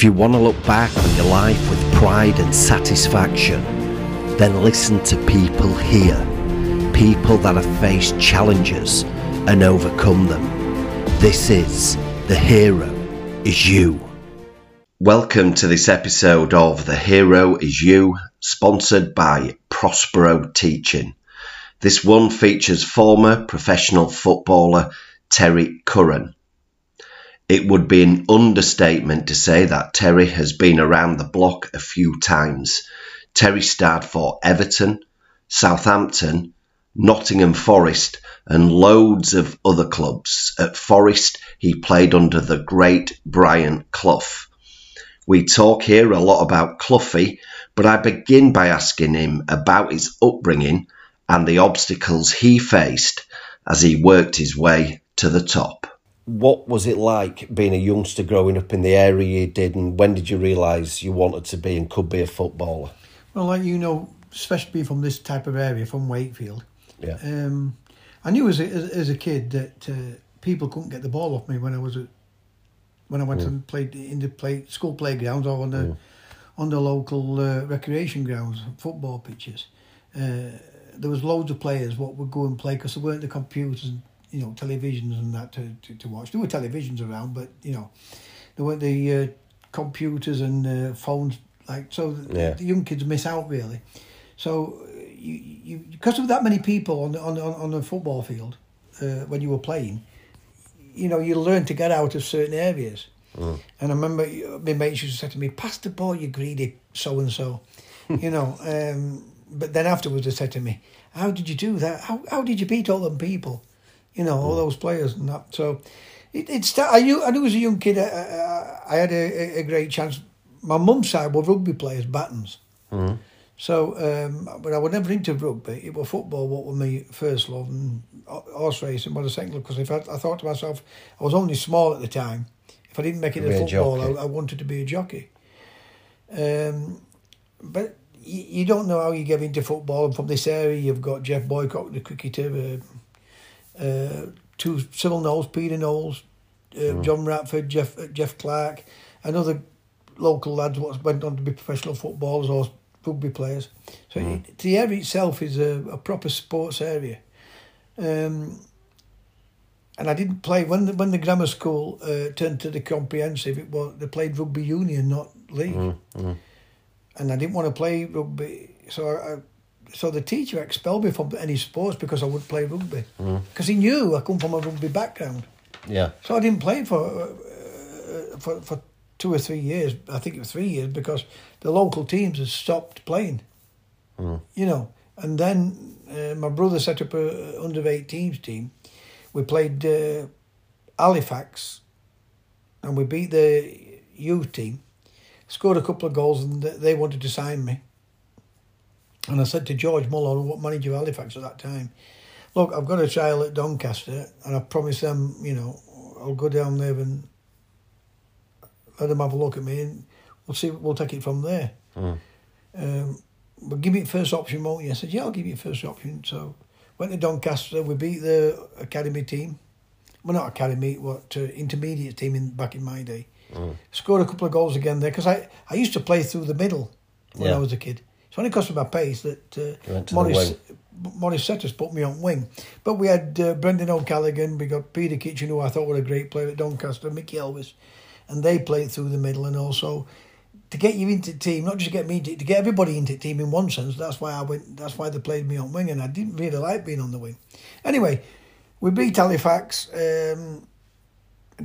If you want to look back on your life with pride and satisfaction, then listen to people here. People that have faced challenges and overcome them. This is The Hero Is You. Welcome to this episode of The Hero Is You, sponsored by Prospero Teaching. This one features former professional footballer Terry Curran. It would be an understatement to say that Terry has been around the block a few times. Terry starred for Everton, Southampton, Nottingham Forest, and loads of other clubs. At Forest, he played under the great Brian Clough. We talk here a lot about Cloughie, but I begin by asking him about his upbringing and the obstacles he faced as he worked his way to the top what was it like being a youngster growing up in the area you did, and when did you realise you wanted to be and could be a footballer? Well, like you know, especially from this type of area, from Wakefield, yeah. Um, I knew as a, as a kid that uh, people couldn't get the ball off me when I was a, when I went mm. and played in the play school playgrounds or on the mm. on the local uh, recreation grounds, football pitches. Uh, there was loads of players what would go and play because there weren't the computers and you know televisions and that to, to, to watch. There were televisions around, but you know there weren't the uh, computers and uh, phones like so. Yeah. The young kids miss out really. So you, you because of that many people on the, on on the football field uh, when you were playing, you know you learn to get out of certain areas. Mm. And I remember my mates used to say to me, "Pass the ball, you greedy so and so," you know. Um, but then afterwards, they said to me, "How did you do that? How how did you beat all them people?" You know, all those players and that. So it, it's that I knew I knew as a young kid I, I, I had a, a, great chance. My mum's side were rugby players, Battens. Mm-hmm. So, um, but I was never into rugby. It was football what was my first love, and horse racing was the second love. Because if I, I thought to myself, I was only small at the time. If I didn't make it in football, I, I, wanted to be a jockey. Um, but you, you, don't know how you get into football. And from this area, you've got Jeff Boycott, the cricketer, uh, uh, two Cyril Knowles, Peter Knowles, uh, mm. John Radford, Jeff uh, Jeff Clark, and other local lads what went on to be professional footballers or rugby players. So mm. it, the area itself is a, a proper sports area. Um, and I didn't play when the, when the grammar school uh, turned to the comprehensive. It was they played rugby union, not league, mm. and I didn't want to play rugby, so I, so the teacher expelled me from any sports because I would play rugby mm. because mm. he knew I come from a rugby background. Yeah. So I didn't play for uh, for for two or three years. I think it was three years because the local teams had stopped playing. Mm. You know, and then uh, my brother set up a under 18s team. We played uh, Halifax, and we beat the youth team. Scored a couple of goals, and they wanted to sign me. And I said to George Mulhall, what manager of Halifax at that time, look, I've got a trial at Doncaster, and I promised them, you know, I'll go down there and let them have a look at me, and we'll see. We'll take it from there. Mm. Um, but give me first option, won't you? I said, yeah, I'll give you first option. So went to Doncaster. We beat the academy team. Well, not academy, what uh, intermediate team in back in my day. Mm. Scored a couple of goals again there because I, I used to play through the middle when yeah. I was a kid. It's only because of my pace that uh, Maurice Maurice Setters put me on wing. But we had uh, Brendan O'Callaghan, we got Peter Kitchen, who I thought was a great player at Doncaster, Mickey Elwiss, and they played through the middle. And also to get you into the team, not just get me to, to get everybody into the team in one sense. That's why I went. That's why they played me on wing, and I didn't really like being on the wing. Anyway, we beat Halifax. Um,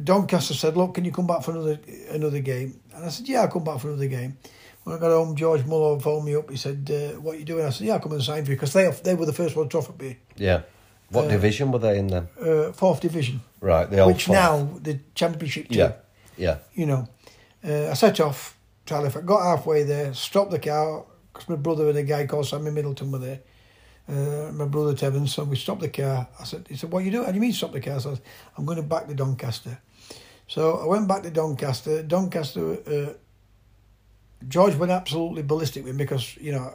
Doncaster said, "Look, can you come back for another another game?" And I said, "Yeah, I'll come back for another game." When I got home, George Mulhall phoned me up. He said, uh, "What are you doing?" I said, "Yeah, I'll come and sign for you because they they were the first one to offer me." Yeah. What uh, division were they in then? Uh, fourth division. Right, the old Which fourth. now the championship team. Yeah, yeah. You know, uh, I set off to Halifax, got halfway there, stopped the car because my brother and a guy called Sammy Middleton were there. Uh, my brother Tevin, so we stopped the car. I said, he said, what are you doing? How do you mean stop the car? I said, I'm going to back to Doncaster. So I went back to Doncaster. Doncaster uh, George went absolutely ballistic with me because, you know,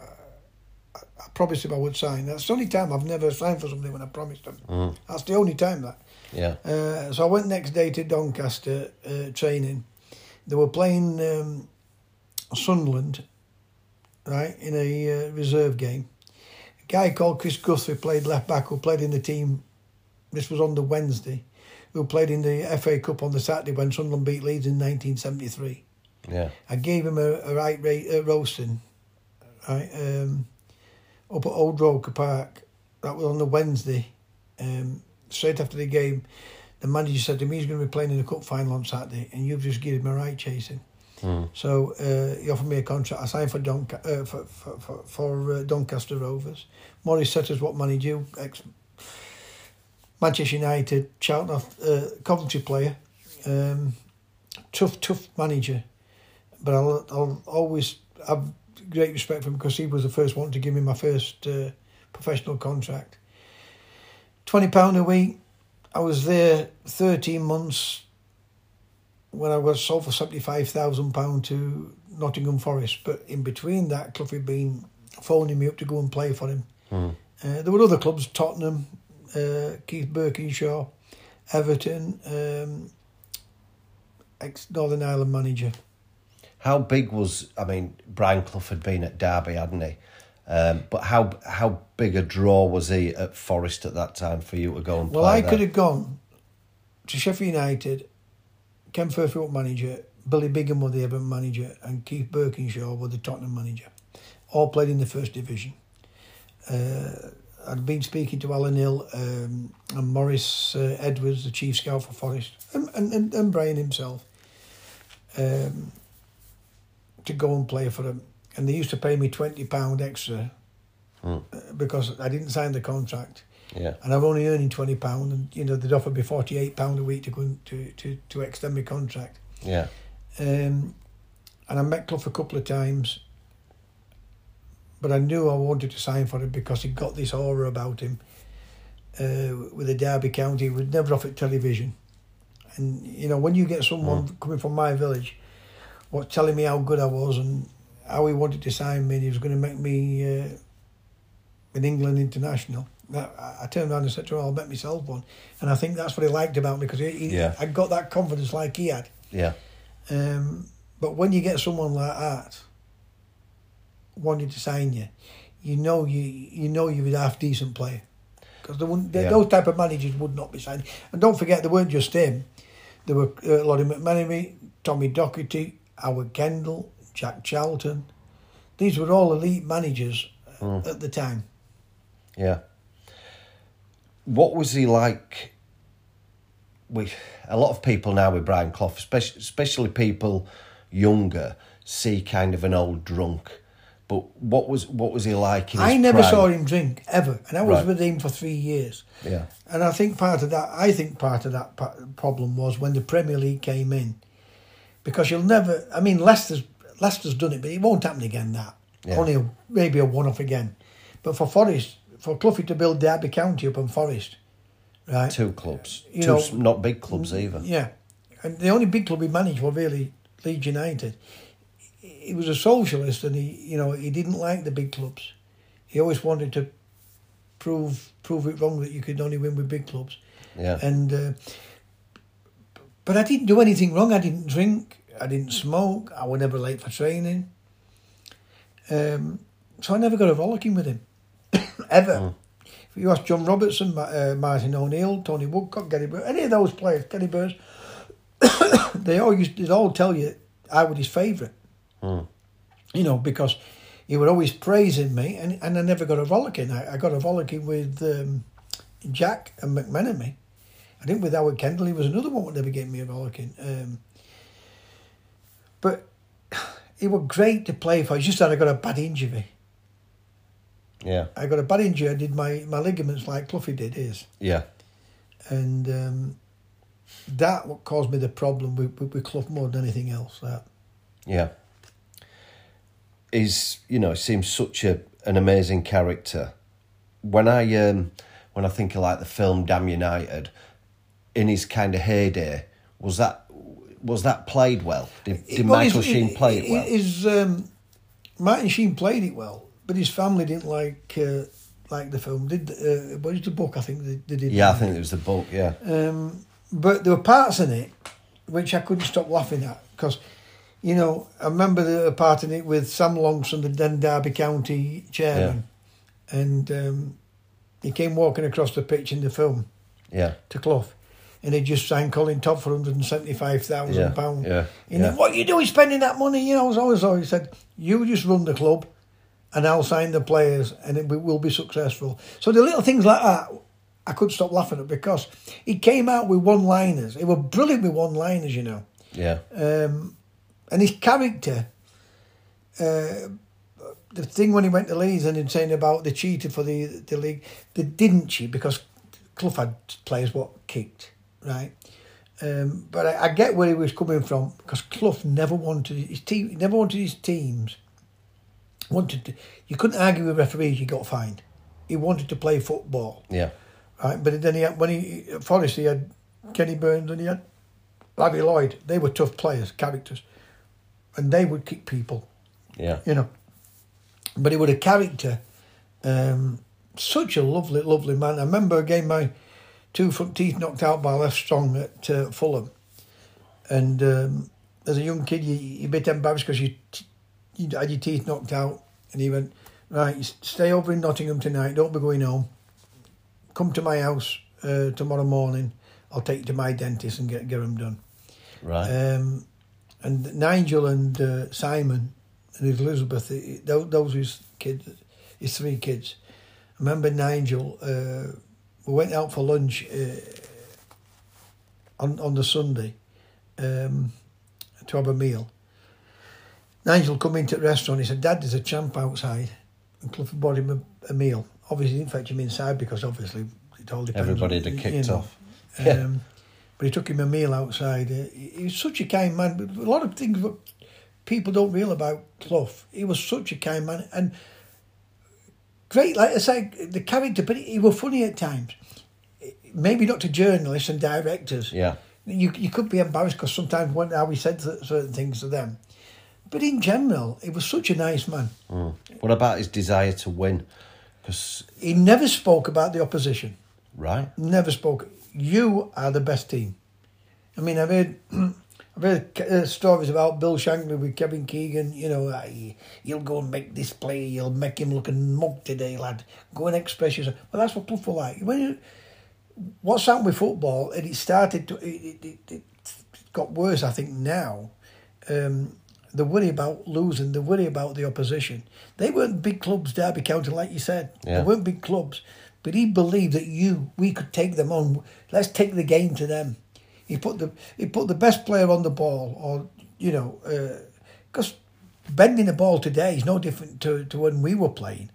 I, I promised him I would sign. That's the only time I've never signed for something when I promised him. Mm. That's the only time that. Yeah. Uh, so I went next day to Doncaster uh, training, They were playing um, Sunderland, right, in a uh, reserve game. A guy called Chris Guthrie played left back who played in the team. This was on the Wednesday. Who played in the FA Cup on the Saturday when Sunderland beat Leeds in 1973. Yeah. I gave him a, a right rate uh, roasting, right, um, up at Old Roker Park. That was on the Wednesday. Um, straight after the game, the manager said to me, he's going to be playing in the cup final on Saturday, and you've just given him a right chasing. So uh, he offered me a contract. I signed for Don uh, for for for, for uh, Doncaster Rovers. Maurice Setters, what money manager, ex Manchester United, Charlton, uh, Coventry player, um, tough tough manager, but I'll I'll always have great respect for him because he was the first one to give me my first uh, professional contract. Twenty pound a week. I was there thirteen months when I was sold for seventy five thousand pound to Nottingham Forest. But in between that, Clough had been phoning me up to go and play for him. Uh, there were other clubs: Tottenham, uh, Keith Burkinshaw, Everton, um, ex Northern Ireland manager. How big was I mean Brian Clough had been at Derby, hadn't he? Um, but how how big a draw was he at Forest at that time for you to go and Well, play Well, I there? could have gone to Sheffield United, Ken Fairfield manager, Billy Bingham was the Everton manager, and Keith Burkinshaw was the Tottenham manager. All played in the first division. Uh, I'd been speaking to Alan Hill um, and Morris uh, Edwards, the chief scout for Forest, and, and, and, and Brian himself, um, to go and play for them. And they used to pay me £20 extra Hmm. uh, because I didn't sign the contract Yeah. and I'm only earning twenty pound, and you know they'd offer me forty eight pound a week to go to to to extend my contract. Yeah. Um, and I met Clough a couple of times, but I knew I wanted to sign for him because he got this aura about him. Uh, with the Derby County, he would never off at television, and you know when you get someone coming from my village, was telling me how good I was and how he wanted to sign me, and he was going to make me uh, an England international. I turned around and said to him, "I'll bet myself one," and I think that's what he liked about me because he, he, Yeah. I got that confidence like he had. Yeah. Um, but when you get someone like that wanting to sign you, you know you you know you're a half decent player because Yeah. those type of managers would not be signing. And don't forget, they weren't just him. There were uh, Lawrie McMenemy, Tommy Docherty, Howard Kendall, Jack Charlton. These were all elite managers uh, at the time. Yeah. What was he like? We a lot of people now with Brian Clough, especially especially people younger, see kind of an old drunk. But what was what was he like? I never prime? saw him drink ever, and I was Right. with him for three years. Yeah. And I think part of that, I think part of that problem was when the Premier League came in, because you'll never. I mean, Leicester's Leicester's done it, but it won't happen again. That Yeah. only a, maybe a one-off again. But for Forest, for Cloughie to build Derby County up on Forest, right? Two clubs, You two know- not big clubs either. Yeah, and the only big club he managed were really Leeds United. He was a socialist, and he, you know, he didn't like the big clubs. He always wanted to prove prove it wrong that you could only win with big clubs. Yeah. And uh, but I didn't do anything wrong. I didn't drink. I didn't smoke. I was never late for training. Um, so I never got a rollicking with him, ever. If you ask John Robertson, uh, Martin O'Neill, Tony Woodcock, Gary Burns, any of those players, Gary Burns, they all used they'd all tell you I was his favourite. You know, because he would always praising me, and, and I never got a rollicking. I, I got a rollicking with um, Jack and McMenemy. I didn't with Howard Kendall. He was another one that never gave me a rollicking. Um, but it was great to play for. It's just that I got a bad injury. Yeah. I got a bad injury. I did my, my ligaments like Cloughie did his. Yeah. And um, that what caused me the problem with, with, with Clough more than anything else. That Yeah. He's you know seems such a an amazing character. When I um when I think of like the film Damned United, in his kind of heyday, was that was that played well? Did, did Well, Michael Sheen play it well? His, um, Martin Sheen played it well, but his family didn't like uh, like the film. Did uh, what is the book? I think they, they did. yeah, I think it was the book. Yeah, Um, but there were parts in it which I couldn't stop laughing at because, you know, I remember the part in it with Sam Longson, the then Derby County chairman, and um, he came walking across the pitch in the film Yeah. to Clough. And he just signed Colin Todd for hundred and seventy five thousand Yeah, pounds. yeah, You know, yeah. what you doing spending that money? You know, I was always always said, you just run the club, and I'll sign the players, and it will be successful. So the little things like that, I couldn't stop laughing at because he came out with one liners. He was brilliant with one liners, you know, Yeah. um, and his character. Uh, the thing when he went to Leeds and he'd saying about the cheated for the the league, they didn't cheat because Clough had players what kicked, right? Um, but I, I get where he was coming from because Clough never wanted his team, he never wanted his teams. Wanted to, you couldn't argue with referees, you got fined. He wanted to play football, Yeah. right? But then he had, when he at Forest, he had Kenny Burns and he had Larry Lloyd. They were tough players, characters, and they would kick people Yeah. you know. But he was a character, um, such a lovely, lovely man. I remember getting my two front teeth knocked out by Les Strong at uh, Fulham, and um, as a young kid, you you a bit embarrassed because you t- you had your teeth knocked out, and he went right. You stay over in Nottingham tonight. Don't be going home. Come to my house uh, tomorrow morning. I'll take you to my dentist and get get them done. Right. Um, and Nigel and uh, Simon and Elizabeth, those, those his kids, his three kids. I remember Nigel. Uh, we went out for lunch uh, on on the Sunday um, to have a meal. Nigel come into the restaurant. He said, "Dad, there's a champ outside." And Clifford bought him a, a meal. Obviously, he didn't fetch him inside because obviously it all depends. Everybody on, had you know. off. Yeah. Um, but he took him a meal outside. Uh, he he was such a kind man. A lot of things that people don't realize about Clough. He was such a kind man and great. Like I say, the character, but he was funny at times. Maybe not to journalists and directors. Yeah. You you could be embarrassed because sometimes when how he said certain things to them. But in general, he was such a nice man. Mm. What about his desire to win? Because He never spoke about the opposition. right. Never spoke. You are the best team. I mean, I've heard, I've heard uh, stories about Bill Shankly with Kevin Keegan. You know, uh, he, he'll go and make this play. You'll make him look a mug today, lad. Go and express yourself. Well, that's what were like. When you, what's happened with football, and it started to, it, it, it, it got worse, I think, now. Um, the worry about losing, the worry about the opposition. They weren't big clubs, Derby County, like you said. Yeah. They weren't big clubs. But he believed that you, we could take them on. Let's take the game to them. He put the he put the best player on the ball, or you know, uh, because bending the ball today is no different to, to when we were playing.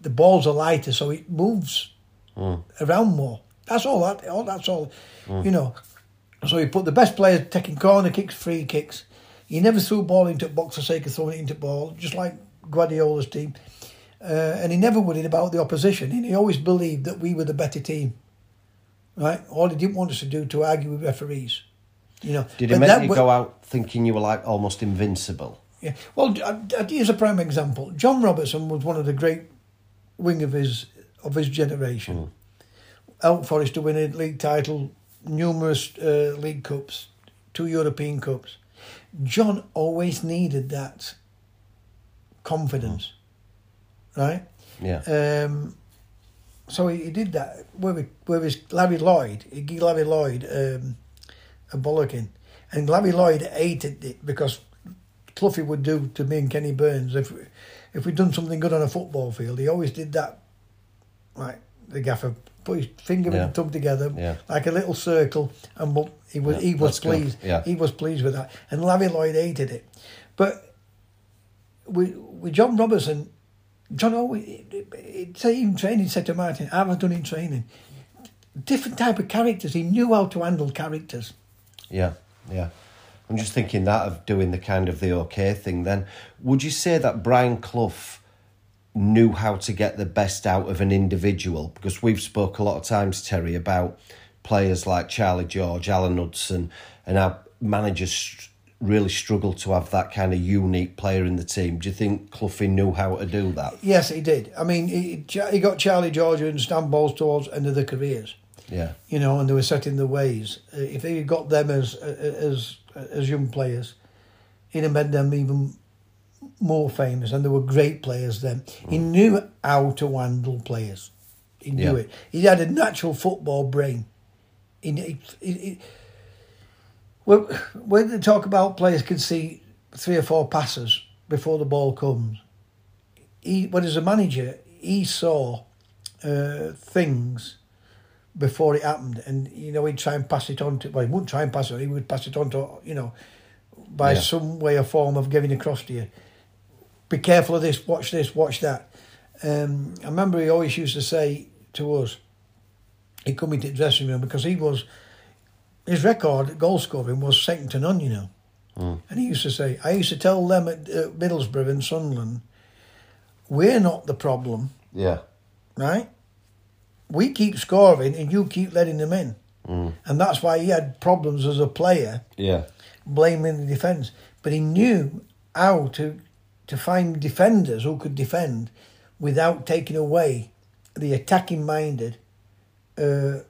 The balls are lighter, so it moves mm. around more. That's all that. All that's all. Mm. You know. So he put the best players taking corner kicks, free kicks. He never threw a ball into a box for sake of throwing it into ball, just like Guardiola's team. Uh, and he never worried about the opposition. And he always believed that we were the better team. Right? All he didn't want us to do to argue with referees. You know. Did it make that you wa- go out thinking you were like almost invincible? yeah. Well, I- here's a prime example. John Robertson was one of the great wing of his of his generation. Out Forest to win a league title, numerous uh, league cups, two European cups. John always needed that confidence, right? Yeah. Um, so he, he did that. Where whereas Larry Lloyd, he gave Larry Lloyd um, a bollocking, and Larry Lloyd hated it because Cloughie would do to me and Kenny Burns if if we'd done something good on a football field. He always did that. Like the gaffer put his finger Yeah. and thumb together Yeah. like a little circle, and well, he was Yeah, he was pleased. Yeah. He was pleased with that, and Larry Lloyd hated it. But with with John Robertson, John always say in training, said to Martin, "I haven't done in training." Different type of characters. He knew how to handle characters. Yeah, yeah. I'm just thinking that of doing the kind of the okay thing. Then, would you say that Brian Clough knew how to get the best out of an individual? Because we've spoke a lot of times, Terry, about players like Charlie George, Alan Hudson, and our managers really struggle to have that kind of unique player in the team. Do you think Cloughie knew how to do that? Yes, he did. I mean, he, he got Charlie George and Stan Bowles towards end of their careers. Yeah, you know, and they were setting the ways. Uh, If he got them as as as young players, he'd have made them even more famous, and they were great players then. He knew how to handle players. He knew Yeah. it. He had a natural football brain. He, he, he- when, when they talk about players can see three or four passes before the ball comes, he, when as a manager, he saw uh, things before it happened, and you know he'd try and pass it on to. Well, he wouldn't try and pass it. on, He would pass it on to you know by Yeah. some way or form of giving across to you. Be careful of this. Watch this. Watch that. Um, I remember he always used to say to us, he'd come into the dressing room because he was his record at goal scoring was second to none, you know. And he used to say, I used to tell them at Middlesbrough and Sunderland, we're not the problem, Yeah. right? We keep scoring and you keep letting them in. And that's why he had problems as a player, Yeah. blaming the defence. But he knew how to to find defenders who could defend without taking away the attacking minded uh,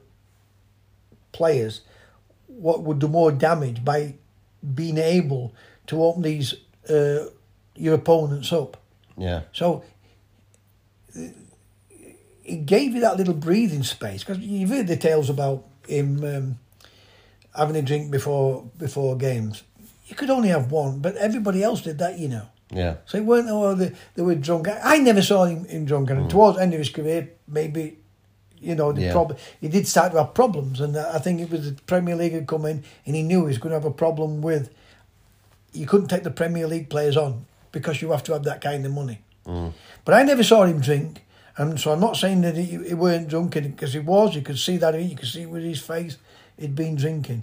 players what would do more damage by being able to open these uh, your opponents up. Yeah. So it gave you that little breathing space because you've heard the tales about him um, having a drink before before games. You could only have one, but everybody else did that, you know. Yeah. So it weren't oh they, they were drunk. I, I never saw him, him drunk, and towards the end of his career, maybe you know the Yeah. problem. He did start to have problems, and I think it was the Premier League had come in, and he knew he was going to have a problem with. You couldn't take the Premier League players on because you have to have that kind of money. Mm. But I never saw him drink, and so I'm not saying that he, he weren't drunk because he was. You could see that you could see with his face he'd been drinking,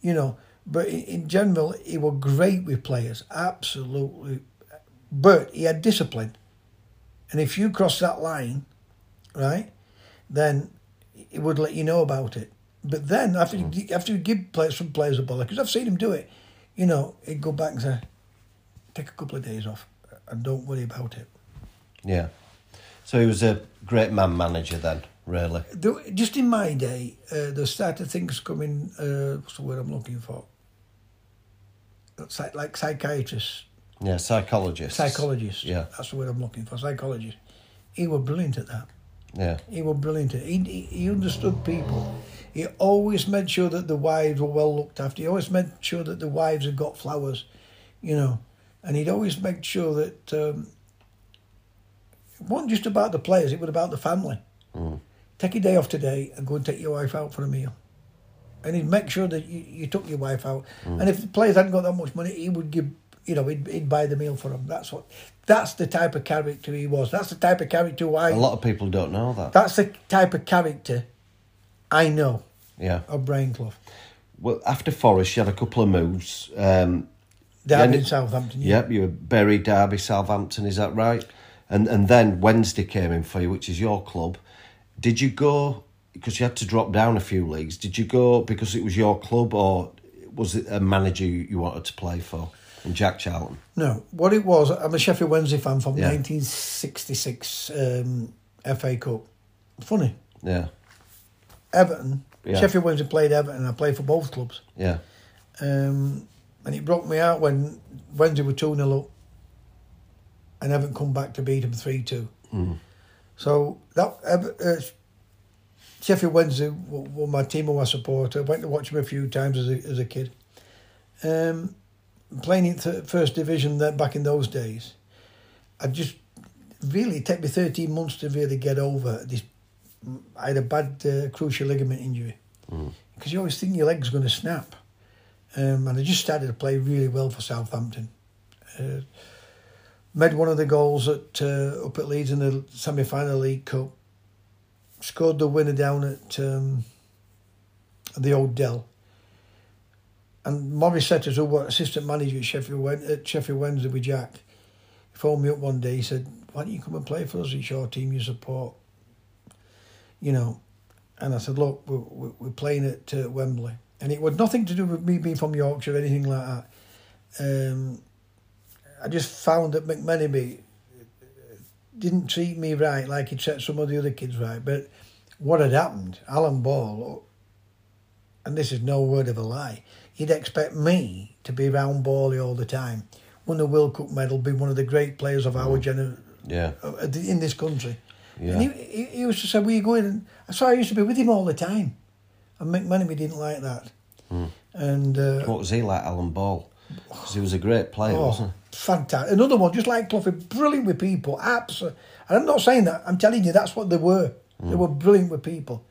you know. But in general, he was great with players, absolutely. But he had discipline, and if you cross that line, right, then he would let you know about it. But then after you, after you give players some players a ball, because I've seen him do it, you know, he'd go back and say, take a couple of days off and don't worry about it. Yeah. So he was a great man manager then, really. There- Just in my day, uh, there started things coming. Uh, what's the word I'm looking for? Psy- Like psychiatrists, Yeah, psychologist. psychologists. Yeah. that's the word I'm looking for. Psychologists. He was brilliant at that. Yeah. He was brilliant. He, he he understood people. He always made sure that the wives were well looked after. He always made sure that the wives had got flowers, you know, and he'd always make sure that um, it wasn't just about the players; it was about the family. Take a day off today and go and take your wife out for a meal. And he'd make sure that you, you took your wife out. And if the players hadn't got that much money, he would give, you know, he'd, he'd buy the meal for them. That's what, that's the type of character he was. That's the type of character who I. A lot of people don't know that. That's the type of character I know Yeah. of Brian Clough. Well, after Forest, you had a couple of moves. Um, Derby Yeah, in Southampton. Yeah. Yep, you were Bury, Derby, Southampton. Is that right? And and then Wednesday came in for you, which is your club. Did you go because you had to drop down a few leagues? Did you go because it was your club, or was it a manager you wanted to play for? And Jack Charlton. No, what it was, I'm a Sheffield Wednesday fan from Yeah. 1966 um, FA Cup. Funny. Yeah, Everton, Yeah. Sheffield Wednesday played Everton, I played for both clubs. yeah, Um, and it broke me out when Wednesday were 2 0 up and Everton come back to beat them 3 2. So that uh, Sheffield Wednesday were, were my team who I supported. I went to watch them a few times as a, as a kid. Um, playing in th- first division then back in those days, I just really it took me 13 months to really get over this. I had a bad uh, crucial ligament injury because you always think your leg's going to snap. Um, and I just started to play really well for Southampton. Uh, made one of the goals at uh, up at Leeds in the semi-final League Cup. Scored the winner down at um, the Old Dell. And Maurice Setters, who was assistant manager at Sheffield, at Sheffield Wednesday with Jack, he phoned me up one day. He said, "Why don't you come and play for us? It's your team you support." You know, and I said, "Look, we're, we're playing at uh, Wembley." and it had nothing to do with me being from Yorkshire or anything like that. Um, I just found that McMenemy didn't treat me right like he'd treated some of the other kids right. But what had happened, Alan Ball, and this is no word of a lie, you'd expect me to be round bally all the time. Won the World Cup medal, be one of the great players of our generation Yeah. in this country. Yeah. And he, he, he used to say, "Where you going?" And so I used to be with him all the time. And McMenemy didn't like that. Hmm. And uh, What was he like, Alan Ball? 'Cause he was a great player, wasn't Oh, fantastic. Another one, just like Clough, brilliant with people. Absolutely. And I'm not saying that. I'm telling you, that's what they were. They were brilliant with people.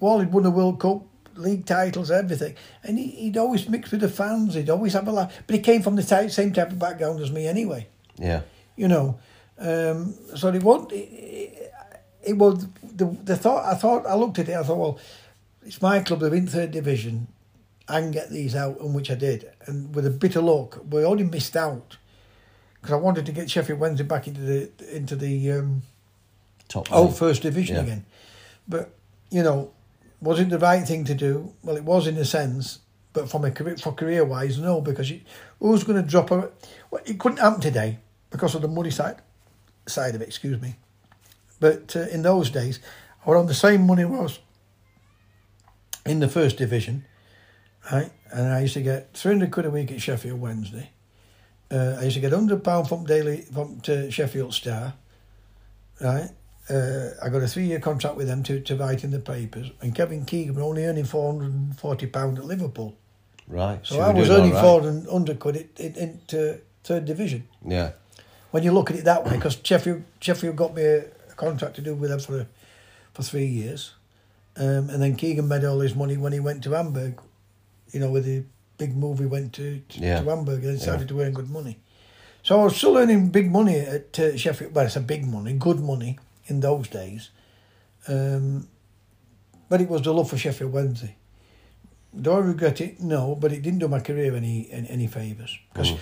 Wally won the World Cup, league titles, everything. And he, he'd always mix with the fans. He'd always have a laugh. But he came from the type, same type of background as me anyway. Yeah. You know. Um, so it was, it, it, it was, the, the thought, I thought, I looked at it, I thought, well, it's my club, they're in third division. I can get these out, and which I did. And with a bit of luck, we only missed out because I wanted to get Sheffield Wednesday back into the into the um, Top old first division Yeah. again. But you know, was it the right thing to do? Well, it was in a sense, but from a career, for career wise, no, because you, who's going to drop a? Well, it couldn't happen today because of the money side side of it. Excuse me. But uh, in those days, I was on the same money was in the first division, right? And I used to get three hundred quid a week at Sheffield Wednesday. Uh, I used to get hundred pound from Daily from to Sheffield Star, right? Uh, I got a three year contract with them to, to write in the papers, and Kevin Keegan were only earning four hundred and forty pound at Liverpool. Right. So you I was earning right. four hundred quid in, in, into third division. Yeah. When you look at it that way, because Sheffield Sheffield got me a, contract to do with them for for three years, um, and then Keegan made all his money when he went to Hamburg. You know, with the big move he went to to, Yeah. to Hamburg and decided Yeah. to earn good money. So I was still earning big money at uh, Sheffield. Well, it's a big money, good money in those days. Um, but it was the love for Sheffield Wednesday. Do I regret it? No, but it didn't do my career any any, any favours because Mm.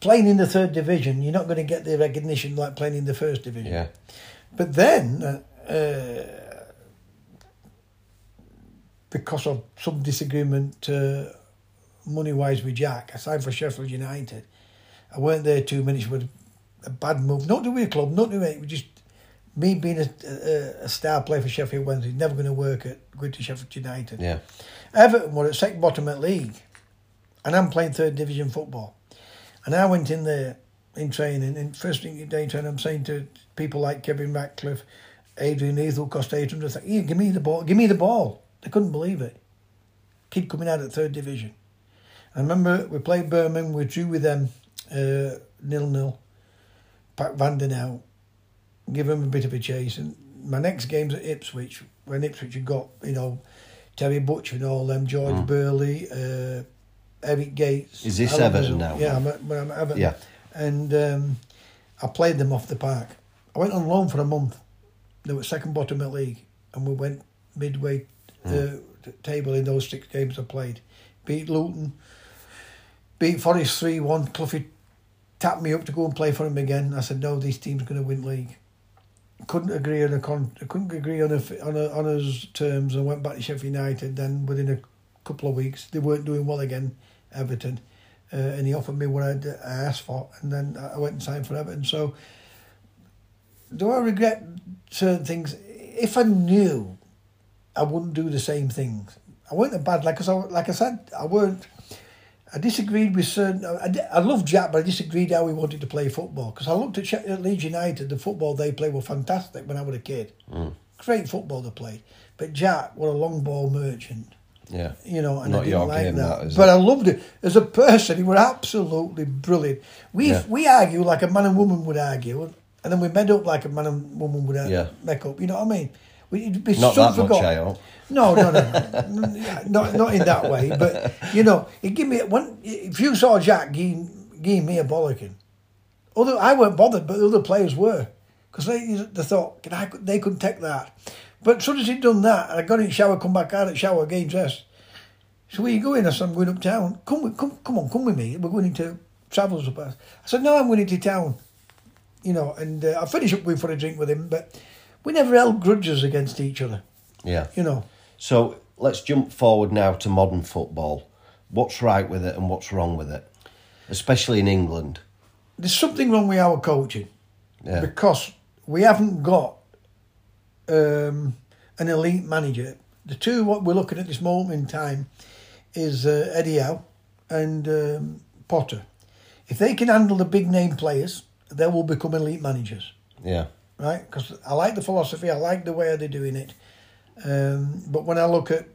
playing in the third division, you're not going to get the recognition like playing in the first division. Yeah. But then, uh, because of some disagreement uh, money wise with Jack, I signed for Sheffield United. I weren't there two minutes with a bad move. Not to a club, not to it. We Just me being a, a, a star player for Sheffield Wednesday, never going to work at going to Sheffield United. Yeah. Everton were at second bottom at league, and I'm playing third division football. And I went in there in training, and first thing in day training, I'm saying to people like Kevin Ratcliffe, Adrian Ethel, Costa Adrian, just like, "Here, give me the ball, give me the ball." They couldn't believe it. Kid coming out at third division. I remember we played Birmingham, we drew with them uh, nil nil. Pack Vanden out, give them a bit of a chase, and my next game's at Ipswich. When Ipswich had got you know Terry Butcher and all them, George Burley, uh, Eric Gates. Is this Everton now? Yeah, I'm at, I'm at Everton. Yeah. And um, I played them off the park. I went on loan for a month. They were second bottom of the league, and we went midway uh, Hmm. t- table in those six games I played. Beat Luton, beat Forest 3 1. Cloughie tapped me up to go and play for him again. I said, no, this team's going to win league. Couldn't agree on a con- couldn't agree on a on a on his terms. and went back to Sheffield United. Then within a couple of weeks, they weren't doing well again. Everton, uh, and he offered me what I'd, I asked for, and then I went and signed for Everton. So, do I regret certain things? If I knew, I wouldn't do the same things. I weren't a bad like, I, like I said, I weren't. I disagreed with certain. I, I love Jack, but I disagreed how he wanted to play football. Because I looked at, at Leeds United, the football they played were fantastic when I was a kid. Great football they played. But Jack was a long ball merchant Yeah. you know, and Not I didn't like that. that, but it? I loved it as a person. He was absolutely brilliant. We Yeah. we argue like a man and woman would argue, and then we made up like a man and woman would uh, Yeah. make up. You know what I mean? We, it'd be Not so that much, hope. No, no, no, no. Not not in that way. But you know, it give me when if you saw Jack giving, giving me a bollocking, Although I weren't bothered, but the other players were because they they thought "Can I, they couldn't take that. But as soon as he'd done that, and I got in the shower, come back out at shower, getting dressed. So where you going? I said, I'm going uptown. Come with, come, come on, come with me. We're going into Travels up. I said, no, I'm going into town. You know, and uh, I finished up with for a drink with him, but we never held grudges against each other. Yeah. You know. So let's jump forward now to modern football. What's right with it and what's wrong with it, especially in England? there's something wrong with our coaching Yeah. because we haven't got um, an elite manager. The two what we're looking at this moment in time is uh, Eddie Howe and um, Potter, if they can handle the big name players, they will become elite managers, Yeah. Right? Because I like the philosophy, I like the way they're doing it. Um, but when I look at,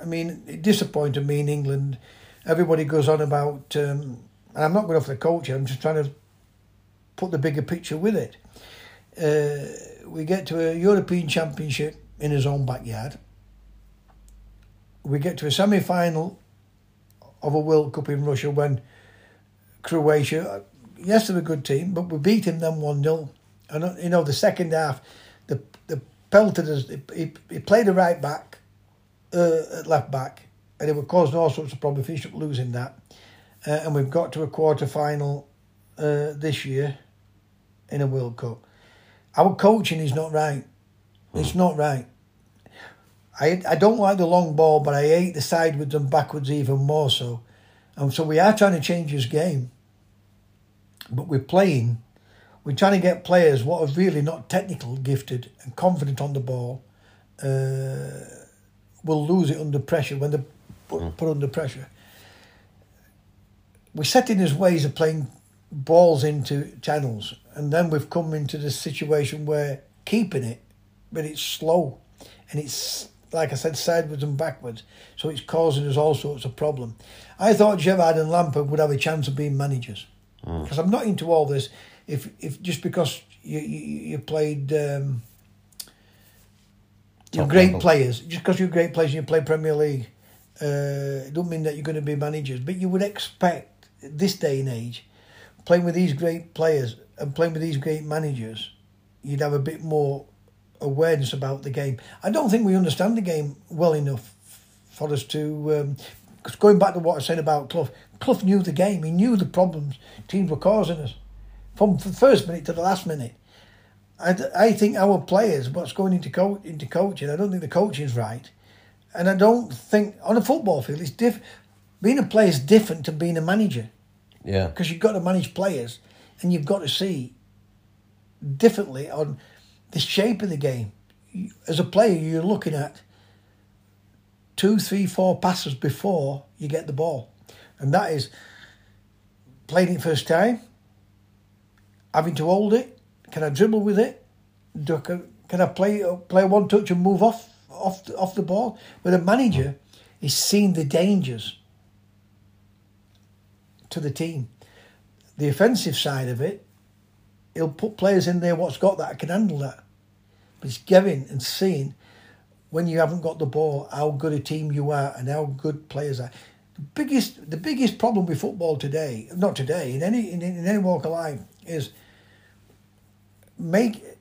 I mean, it disappointed me in England. Everybody goes on about, um, and I'm not going off the coach. I'm just trying to put the bigger picture with it. Uh, we get to a European Championship in his own backyard. We get to a semi final of a World Cup in Russia when Croatia, yes, they're a good team, but we beat him then 1 0. And, uh, you know, the second half, the, the pelted us, he, he played the right back, uh, at left back, and it would cause all sorts of problems. Finished up losing that. Uh, and we've got to a quarter final uh, this year in a World Cup. Our coaching is not right. It's not right. I I don't like the long ball, but I hate the sideways and backwards even more so. And so we are trying to change his game. But we're playing, we're trying to get players what are really not technical gifted and confident on the ball. Uh, will lose it under pressure when they're put, put under pressure. We're setting his ways of playing balls into channels, and then we've come into this situation where keeping it, but it's slow, and it's like I said, sideways and backwards, so it's causing us all sorts of problem. I thought Gerrard and Lampard would have a chance of being managers, because I'm not into all this. If if just because you you, you played. Um, you're great level. players. Just because you're great players and you play Premier League, uh, it don't mean that you're going to be managers. But you would expect this day and age, playing with these great players and playing with these great managers, you'd have a bit more awareness about the game. I don't think we understand the game well enough for us to. Because going back to what I said about Clough, Clough knew the game. He knew the problems teams were causing us from the first minute to the last minute. I, I think our players, what's going into co- into coaching, I don't think the coaching's right, and I don't think on a football field it's diff. Being a player is different to being a manager Yeah. because you've got to manage players, and you've got to see differently on the shape of the game. As a player, you're looking at two, three, four passes before you get the ball, and that is playing it first time, having to hold it. Can I dribble with it? Do I, can, can I play play one touch and move off off the, off the ball? But a manager is seeing the dangers to the team. The offensive side of it, he'll put players in there what's got that can handle that. But it's giving and seeing when you haven't got the ball how good a team you are and how good players are. The biggest the biggest problem with football today, not today, in any in, in any walk of life, is make it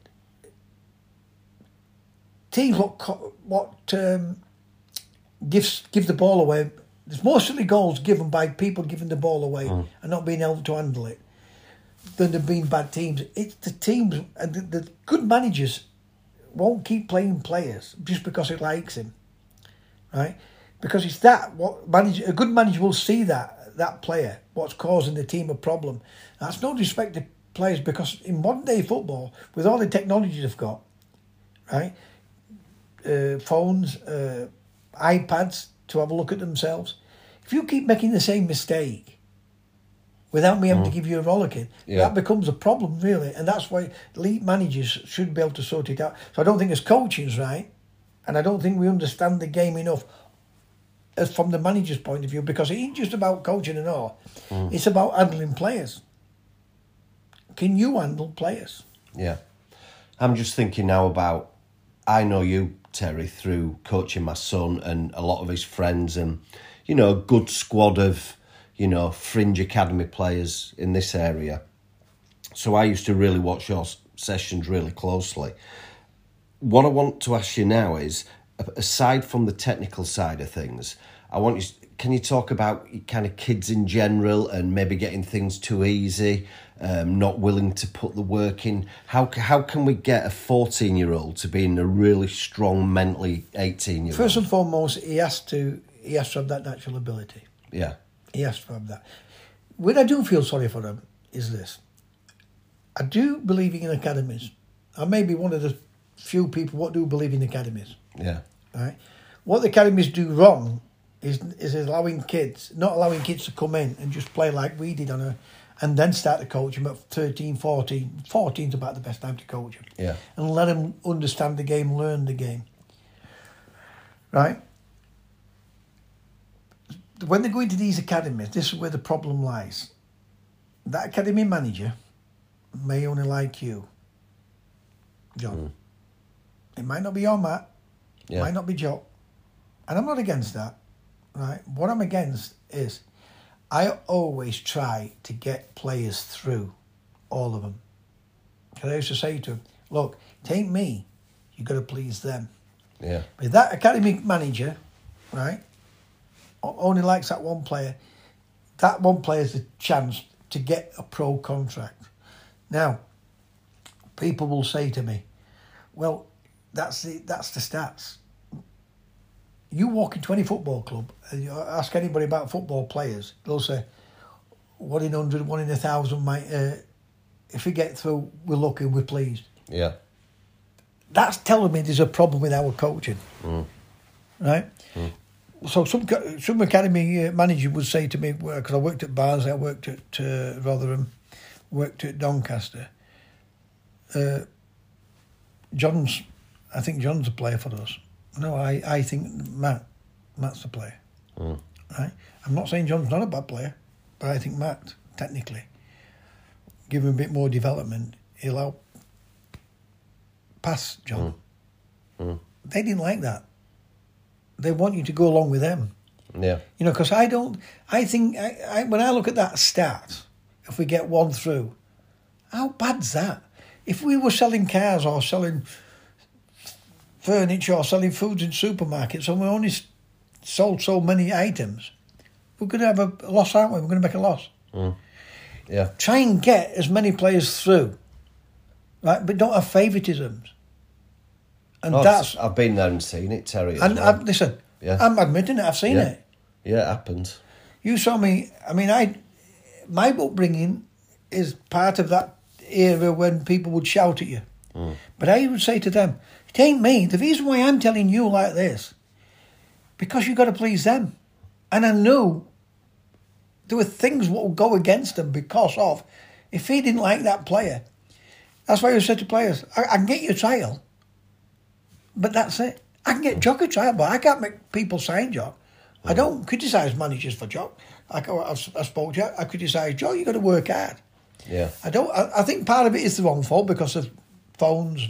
teams what what um, gives give the ball away. There's mostly goals given by people giving the ball away and not being able to handle it than there being bad teams. It's the teams and the, the good managers won't keep playing players just because it likes him, right? Because it's that what manager a good manager will see that that player what's causing the team a problem. That's no disrespect to players because in modern day football with all the technology they've got, right? Uh, phones, uh, iPads to have a look at themselves. If you keep making the same mistake without me having to give you a rollicking, Yeah. that becomes a problem, really. And that's why elite managers should be able to sort it out. So I don't think his coaching's right, and I don't think we understand the game enough as from the manager's point of view because it ain't just about coaching and all. It's about handling players. Can you handle players? Yeah. I'm just thinking now about I know you, Terry, through coaching my son and a lot of his friends and, you know, a good squad of, you know, fringe academy players in this area. So I used to really watch your sessions really closely. What I want to ask you now is, aside from the technical side of things, I want you. Can you talk about kind of kids in general and maybe getting things too easy, um, not willing to put the work in? How how can we get a fourteen year old to being a really strong mentally eighteen year old? First and foremost, he has to he has to have that natural ability. Yeah, He has to have that. What I do feel sorry for him is this. I do believe in academies. I may be one of the few people what do believe in academies. yeah, Right? What the academies do wrong is is allowing kids, not allowing kids to come in and just play like we did on a, and then start to coach him at 13, 14. 14 is about the best time to coach him. Yeah. And let him understand the game, learn the game. Right? When they go into these academies, this is where the problem lies. That academy manager may only like you, John. Hmm. It might not be your Matt, Yeah. might not be Joe. And I'm not against that, right? What I'm against is I always try to get players through, all of them. Because I used to say to them, look, it ain't me, you've got to please them. Yeah. If that academy manager, right, only likes that one player, that one player's a chance to get a pro contract. Now, people will say to me, well, that's the, that's the stats. You walk into any football club and you ask anybody about football players, they'll say, one in hundred, one in a thousand might, uh, if we get through, we're lucky, we're pleased Yeah. that's telling me there's a problem with our coaching, right? So some some academy uh, manager would say to me because I worked at Barnsley, I worked at uh, Rotherham, worked at Doncaster. Uh, John's, I think John's a player for us. No, I, I think Matt, Matt's the player. Mm. Right? I'm not saying John's not a bad player, but I think Matt technically, give him a bit more development, he'll help pass John. Mm. Mm. They didn't like that. They want you to go along with them. Yeah. You know, because I don't. I think I, I, when I look at that stat, if we get one through, how bad's that? If we were selling cars or selling furniture or selling foods in supermarkets, and we only sold so many items, we're going to have a loss, aren't we? We're going to make a loss. Mm. Yeah. Try and get as many players through, right? But don't have favouritisms. And Oh, that's I've been there and seen it, Terry. and well. I, listen. Yeah. I'm admitting it. I've seen Yeah. it. yeah, it happens. You saw me. I mean, I my upbringing is part of that era when people would shout at you. Mm. But I would say to them, "It ain't me. The reason why I'm telling you like this, because you've got to please them." And I knew there were things what would go against them because of if he didn't like that player. That's why I said to players, I, I can get you a trial, but that's it. I can get Jock a trial, but I can't make people sign Jock. I don't criticise managers for Jock. I, oh, I've, I spoke to you, I criticise Jock, you've got to work hard. Yeah. I don't. I, I think part of it is the wrong fault because of phones,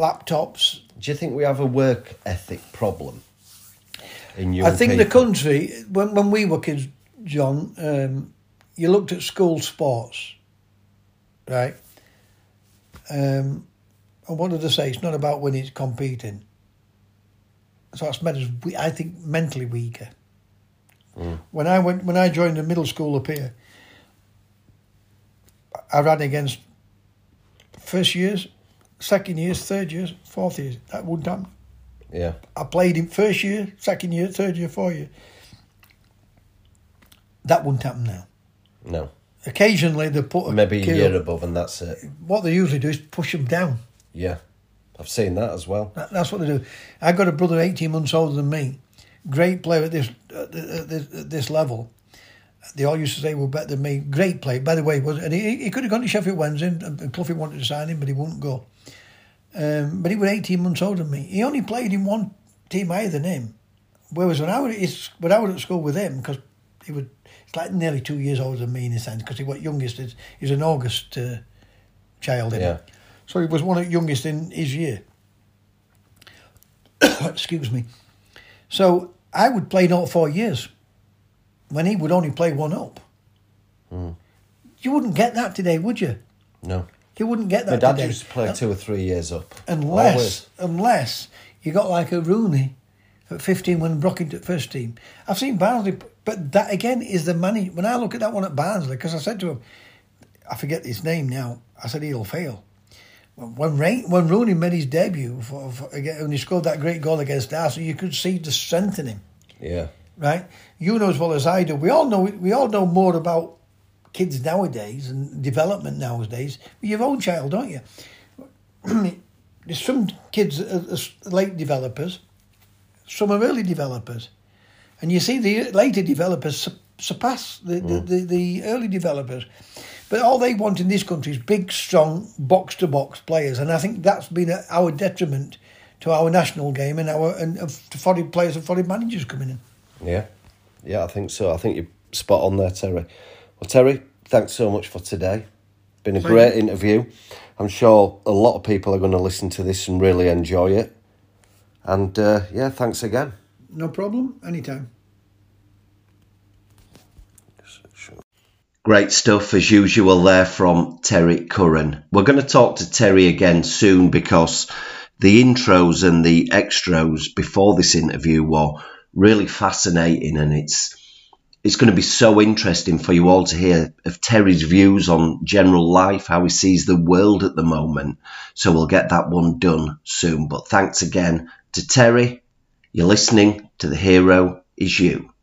laptops. Do you think we have a work ethic problem in young I think the country when when we were kids, John, um, you looked at school sports, right? Um, and what did they say? It's not about winning; it's competing. So that's made us, I think, mentally weaker. When I went, when I joined the middle school up here, I ran against first years, second years, third years, fourth years. That wouldn't happen. Yeah. I played in first year, second year, third year, fourth year. That wouldn't happen now. No. Occasionally they put a Maybe a kid year up. above, and that's it. What they usually do is push them down. Yeah. I've seen that as well. That, that's what they do. I got a brother eighteen months older than me, great player at this at this, at this level. They all used to say, "Well, better than me." Great play, by the way. Was and he, he could have gone to Sheffield Wednesday, and, and Cloughie wanted to sign him, but he wouldn't go. Um, but he was eighteen months older than me. He only played in one team higher than him. Whereas when I was when I was at school with him, because he was it's like nearly two years older than me in a sense, because he was youngest. He was an August uh, child. Yeah. So he was one of the youngest in his year. Excuse me. So I would play all four years when he would only play one up. Hmm. You wouldn't get that today, would you? No. You wouldn't get that. My dad today. used to play two or three years up. Unless, Always. unless you got like a Rooney at 15 when Brockington at first team. I've seen Barnsley, but that again is the money. When I look at that one at Barnsley, because I said to him, I forget his name now, I said he'll fail. When Ray, when Rooney made his debut, for, for, when he scored that great goal against Arsenal, you could see the strength in him, Yeah. Right? You know as well as I do. We all know we all know more about kids nowadays and development nowadays. Your own child, don't you? There's some kids uh, are are late developers, some are early developers. And you see the later developers surpass the, the, mm. the, the early developers. But all they want in this country is big, strong, box to box players, and I think that's been our detriment to our national game and our and to foreign players and foreign managers coming in. Yeah, yeah, I think so. I think you're spot on there, Terry. Well, Terry, thanks so much for today. Been a Thank great you. interview. I'm sure a lot of people are going to listen to this and really enjoy it. And uh, yeah, thanks again. No problem. Anytime. Great stuff as usual there from Terry Curran. We're going to talk to Terry again soon because the intros and the extras before this interview were really fascinating and it's it's going to be so interesting for you all to hear of Terry's views on general life, how he sees the world at the moment. So we'll get that one done soon. But thanks again to Terry. You're listening to The Hero Is You.